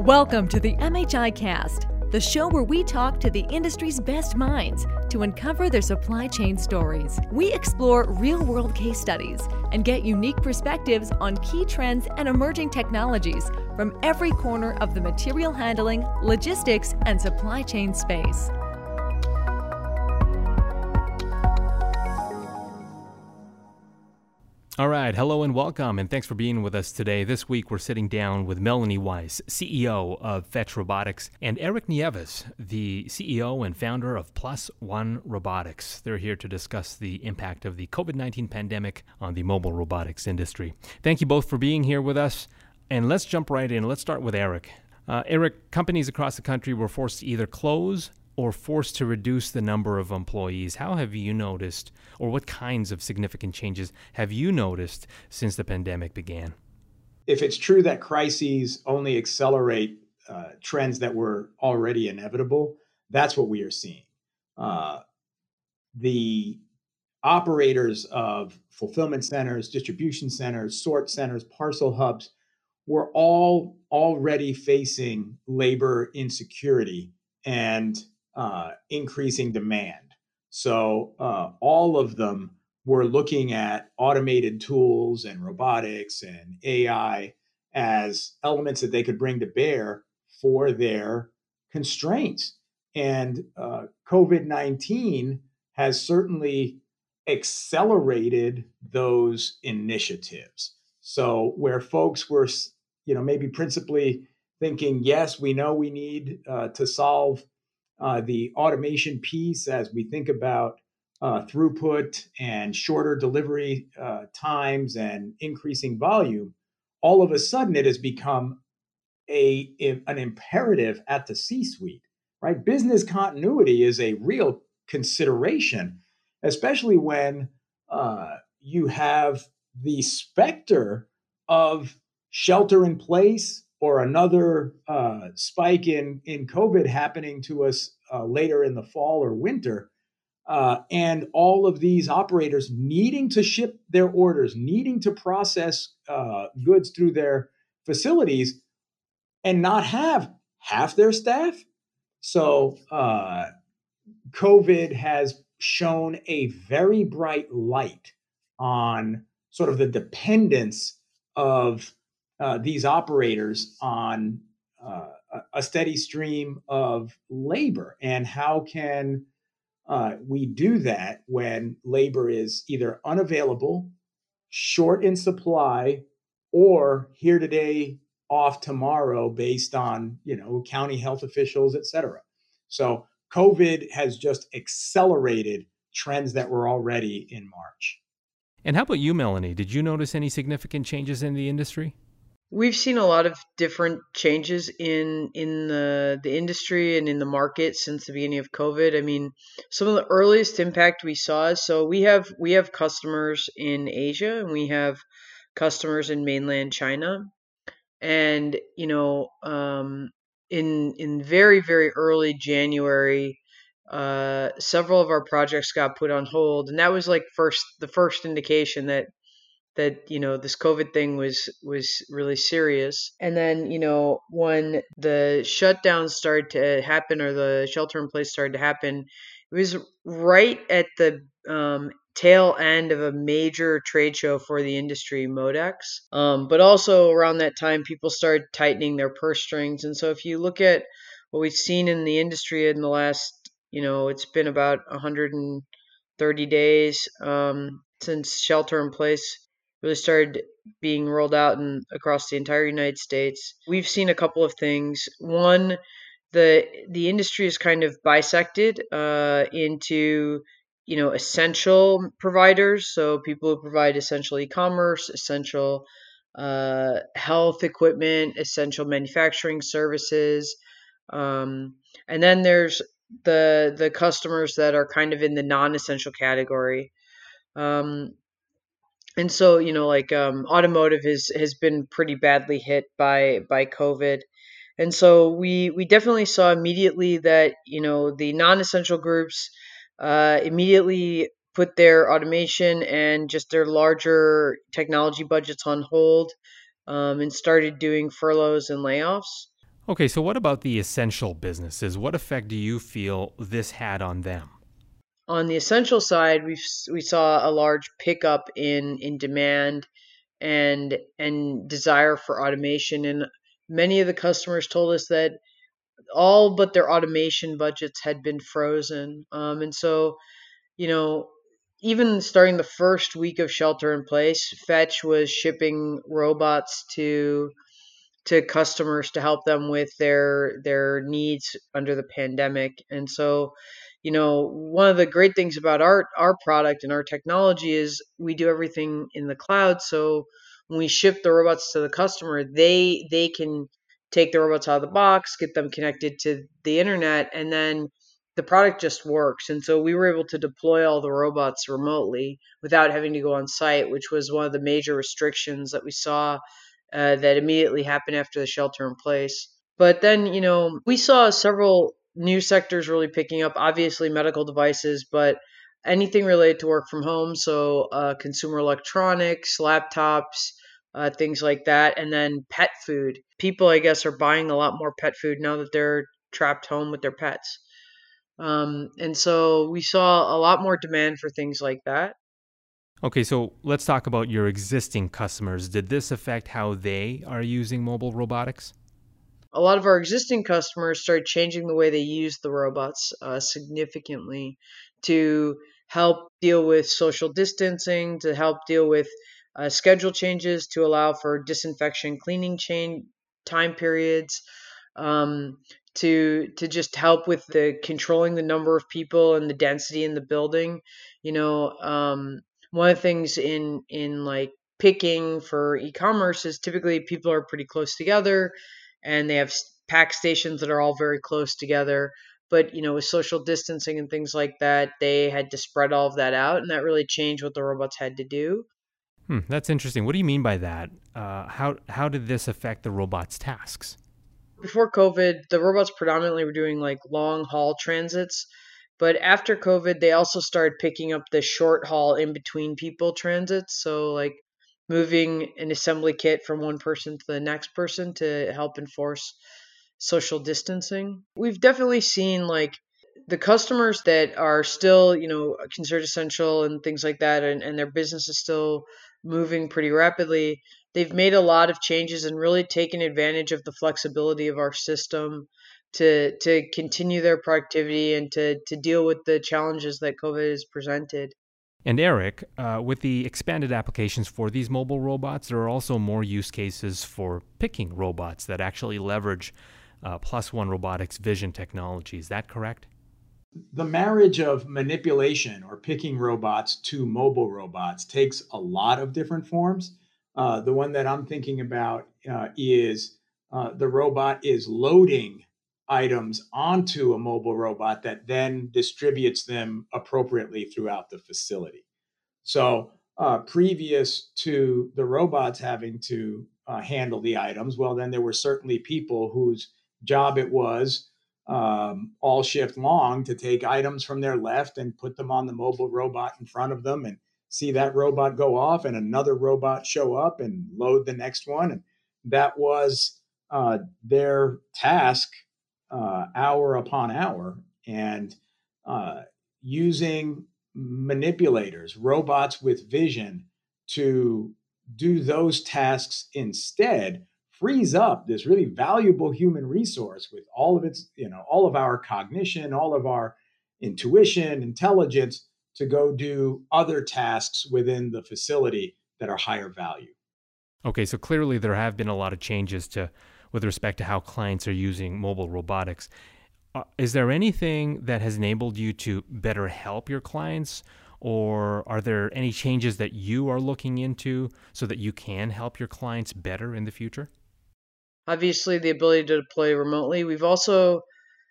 Welcome to the MHI Cast, the show where we talk to the industry's best minds to uncover their supply chain stories. We explore real world case studies and get unique perspectives on key trends and emerging technologies from every corner of the material handling, logistics, and supply chain space. All right, hello and welcome, and thanks for being with us today. This week we're sitting down with Melanie Wise, CEO of Fetch Robotics, and Eric Nieves, the CEO and founder of Plus One Robotics. They're here to discuss the impact of the COVID 19 pandemic on the mobile robotics industry. Thank you both for being here with us, and let's jump right in. Let's start with Eric. Uh, Eric, companies across the country were forced to either close or forced to reduce the number of employees. How have you noticed, or what kinds of significant changes have you noticed since the pandemic began? If it's true that crises only accelerate uh, trends that were already inevitable, that's what we are seeing. Uh, the operators of fulfillment centers, distribution centers, sort centers, parcel hubs were all already facing labor insecurity and uh, increasing demand. So uh, all of them were looking at automated tools and robotics and AI as elements that they could bring to bear for their constraints. And uh, COVID 19 has certainly accelerated those initiatives. So, where folks were, you know, maybe principally thinking, yes, we know we need uh, to solve uh, the automation piece as we think about uh, throughput and shorter delivery uh, times and increasing volume, all of a sudden it has become a, an imperative at the C-suite. Right, business continuity is a real consideration, especially when uh, you have the specter of shelter in place or another uh, spike in in COVID happening to us uh, later in the fall or winter, uh, and all of these operators needing to ship their orders, needing to process uh, goods through their facilities, and not have half their staff. So uh, COVID has shown a very bright light on sort of the dependence of uh, these operators on uh, a steady stream of labor and how can uh, we do that when labor is either unavailable short in supply or here today off tomorrow based on you know county health officials et cetera. So covid has just accelerated trends that were already in march. And how about you melanie? Did you notice any significant changes in the industry We've seen a lot of different changes in in the the industry and in the market since the beginning of COVID. I mean, some of the earliest impact we saw. Is so we have we have customers in Asia and we have customers in mainland China, and you know, um, in in very very early January, uh, several of our projects got put on hold, and that was like first the first indication that that you know this covid thing was was really serious. And then you know when the shutdown started to happen or the shelter in place started to happen it was right at the um, tail end of a major trade show for the industry modex. Um, but also around that time people started tightening their purse strings. And so if you look at what we've seen in the industry in the last you know it's been about 130 days um, since shelter in place really started being rolled out in, across the entire United States. We've seen a couple of things. One, the the industry is kind of bisected uh, into you know essential providers, so people who provide essential e-commerce, essential uh, health equipment, essential manufacturing services, um, and then there's the the customers that are kind of in the non-essential category. Um, and so you know like um, automotive has has been pretty badly hit by by covid and so we we definitely saw immediately that you know the non-essential groups uh, immediately put their automation and just their larger technology budgets on hold um, and started doing furloughs and layoffs Okay, so what about the essential businesses? What effect do you feel this had on them? On the essential side, we we saw a large pickup in in demand and and desire for automation. And many of the customers told us that all but their automation budgets had been frozen. Um, and so you know even starting the first week of shelter in place fetch was shipping robots to to customers to help them with their their needs under the pandemic. And so you know one of the great things about our our product and our technology is we do everything in the cloud. So when we ship the robots to the customer they they can take the robots out of the box get them connected to the internet and then the product just works. And so we were able to deploy all the robots remotely without having to go on site which was one of the major restrictions that we saw uh, that immediately happened after the shelter in place. But then you know we saw several new sectors really picking up. Obviously, medical devices, but anything related to work from home. So, uh, consumer electronics, laptops, uh, things like that. And then pet food. People, I guess, are buying a lot more pet food now that they're trapped home with their pets. Um, and so we saw a lot more demand for things like that. Okay, so let's talk about your existing customers. Did this affect how they are using mobile robotics? A lot of our existing customers started changing the way they use the robots uh, significantly to help deal with social distancing, to help deal with uh, schedule changes, to allow for disinfection, cleaning chain time periods, um, to to just help with the controlling the number of people and the density in the building. You know, um, one of the things in in like picking for e-commerce is typically people are pretty close together and they have pack stations that are all very close together. But you know, with social distancing and things like that, they had to spread all of that out, and that really changed what the robots had to do. Hmm, that's interesting. What do you mean by that? Uh, how how did this affect the robots' tasks? Before COVID, the robots predominantly were doing like long haul transits, but after COVID, they also started picking up the short haul in between people transits. So like moving an assembly kit from one person to the next person to help enforce social distancing. We've definitely seen like the customers that are still, you know, considered essential and things like that, and, and their business is still moving pretty rapidly. They've made a lot of changes and really taken advantage of the flexibility of our system to to continue their productivity and to to deal with the challenges that COVID has presented. And Eric, uh, with the expanded applications for these mobile robots, there are also more use cases for picking robots that actually leverage uh, Plus One Robotics vision technology. Is that correct? The marriage of manipulation or picking robots to mobile robots takes a lot of different forms. Uh, the one that I'm thinking about uh, is uh, the robot is loading items onto a mobile robot that then distributes them appropriately throughout the facility. So, uh, previous to the robots having to uh, handle the items, well, then there were certainly people whose job it was um, all shift long to take items from their left and put them on the mobile robot in front of them and see that robot go off and another robot show up and load the next one. And that was uh, their task uh, hour upon hour and uh, using manipulators, robots with vision to do those tasks instead frees up this really valuable human resource with all of its, you know, all of our cognition, all of our intuition, intelligence to go do other tasks within the facility that are higher value. Okay, so clearly there have been a lot of changes to with respect to how clients are using mobile robotics. Uh, is there anything that has enabled you to better help your clients? Or are there any changes that you are looking into so that you can help your clients better in the future? Obviously, the ability to deploy remotely. We've also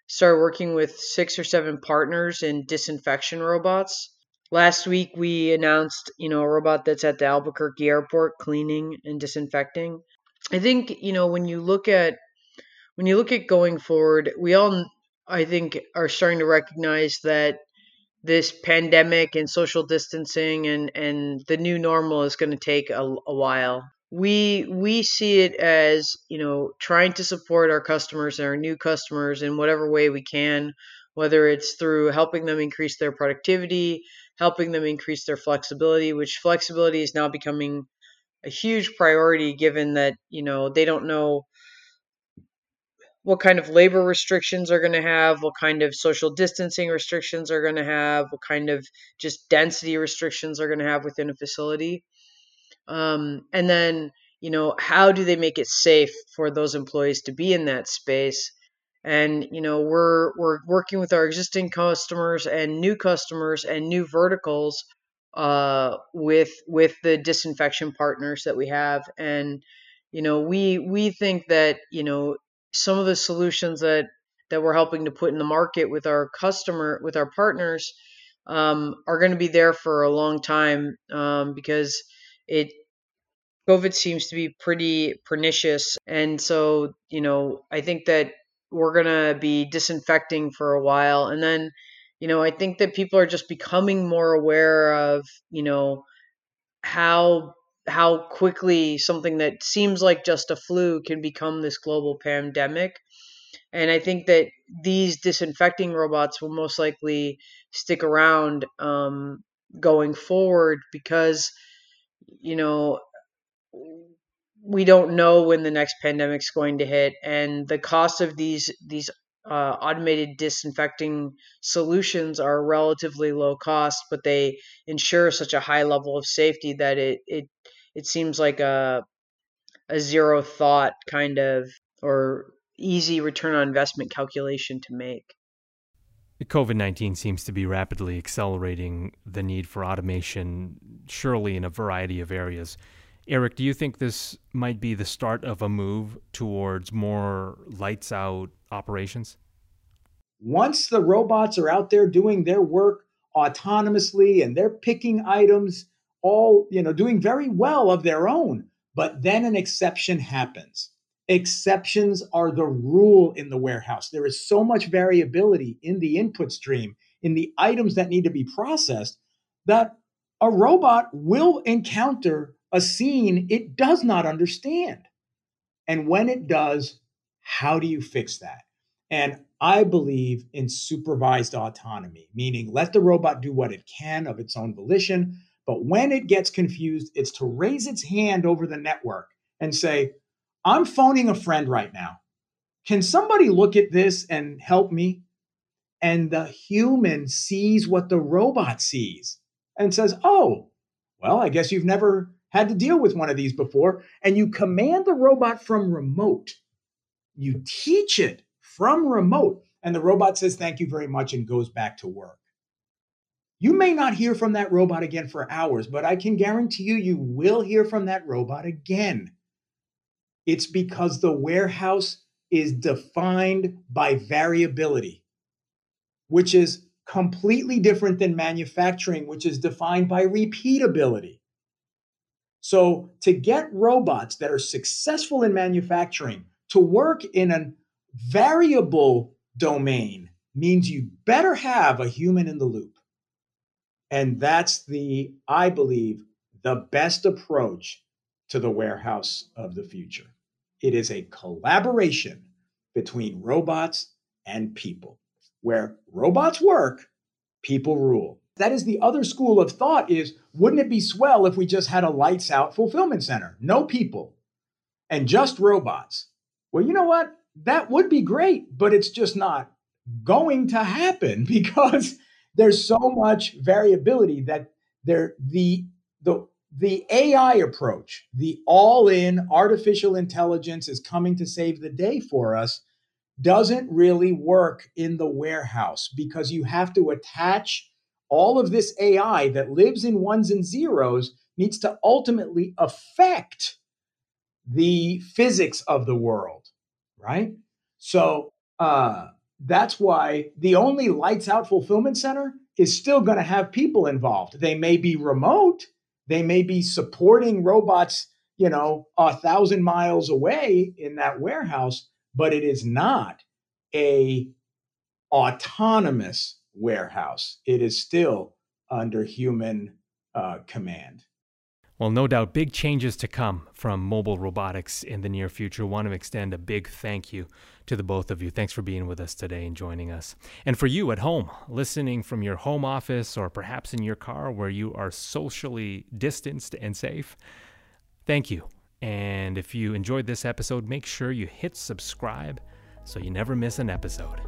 started working with six or seven partners in disinfection robots. Last week, we announced, you know, a robot that's at the Albuquerque airport cleaning and disinfecting. I think you know when you look at when you look at going forward, we all I think are starting to recognize that this pandemic and social distancing and and the new normal is going to take a, a while. we we see it as you know trying to support our customers and our new customers in whatever way we can whether it's through helping them increase their productivity helping them increase their flexibility which flexibility is now becoming a huge priority given that you know they don't know what kind of labor restrictions are going to have, what kind of social distancing restrictions are going to have, what kind of just density restrictions are going to have within a facility. Um, and then, you know, how do they make it safe for those employees to be in that space? And you know, we're we're working with our existing customers and new customers and new verticals uh, with with the disinfection partners that we have. And you know, we we think that you know some of the solutions that that we're helping to put in the market with our customer with our partners um, are going to be there for a long time um, because it COVID seems to be pretty pernicious, and so you know I think that we're going to be disinfecting for a while, and then you know I think that people are just becoming more aware of you know how how quickly something that seems like just a flu can become this global pandemic. And I think that these disinfecting robots will most likely stick around um, going forward because, you know, we don't know when the next pandemic's going to hit, and the cost of these these uh, automated disinfecting solutions are relatively low cost, but they ensure such a high level of safety that it it it seems like a a zero thought kind of or easy return on investment calculation to make. COVID 19 seems to be rapidly accelerating the need for automation, surely in a variety of areas. Eric, do you think this might be the start of a move towards more lights out operations? Once the robots are out there doing their work autonomously and they're picking items all, you know, doing very well of their own. But then an exception happens. Exceptions are the rule in the warehouse. There is so much variability in the input stream, in the items that need to be processed, that a robot will encounter a scene it does not understand. And when it does, how do you fix that? And I believe in supervised autonomy, meaning let the robot do what it can of its own volition, but when it gets confused, it's to raise its hand over the network and say, I'm phoning a friend right now. Can somebody look at this and help me? And the human sees what the robot sees and says, Oh, well, I guess you've never had to deal with one of these before. And you command the robot from remote. You teach it from remote. And the robot says, Thank you very much, and goes back to work. You may not hear from that robot again for hours, but I can guarantee you, you will hear from that robot again. It's because the warehouse is defined by variability, which is completely different than manufacturing, which is defined by repeatability. So, to get robots that are successful in manufacturing to work in a variable domain means you better have a human in the loop. And that's the, I believe, the best approach to the warehouse of the future. It is a collaboration between robots and people. Where robots work, people rule. That is the other school of thought is wouldn't it be swell if we just had a lights out fulfillment center? No people and just robots. Well, you know what? That would be great, but it's just not going to happen because there's so much variability that there the the the AI approach, the all-in artificial intelligence is coming to save the day for us doesn't really work in the warehouse because you have to attach all of this AI that lives in ones and zeros needs to ultimately affect the physics of the world, right? So uh, that's why the only lights out fulfillment center is still going to have people involved. They may be remote, they may be supporting robots, you know, a thousand miles away in that warehouse, but it is not a autonomous warehouse. It is still under human uh, command. Well, no doubt, big changes to come from mobile robotics in the near future. Want to extend a big thank you to the both of you. Thanks for being with us today and joining us. And for you at home, listening from your home office or perhaps in your car where you are socially distanced and safe, thank you. And if you enjoyed this episode, make sure you hit subscribe so you never miss an episode.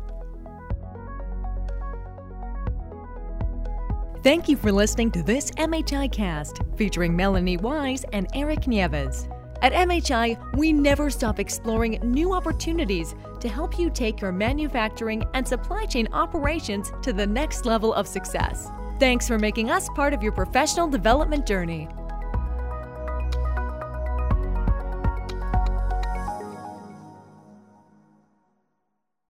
Thank you for listening to this MHI cast featuring Melanie Wise and Eric Nieves. At MHI, we never stop exploring new opportunities to help you take your manufacturing and supply chain operations to the next level of success. Thanks for making us part of your professional development journey.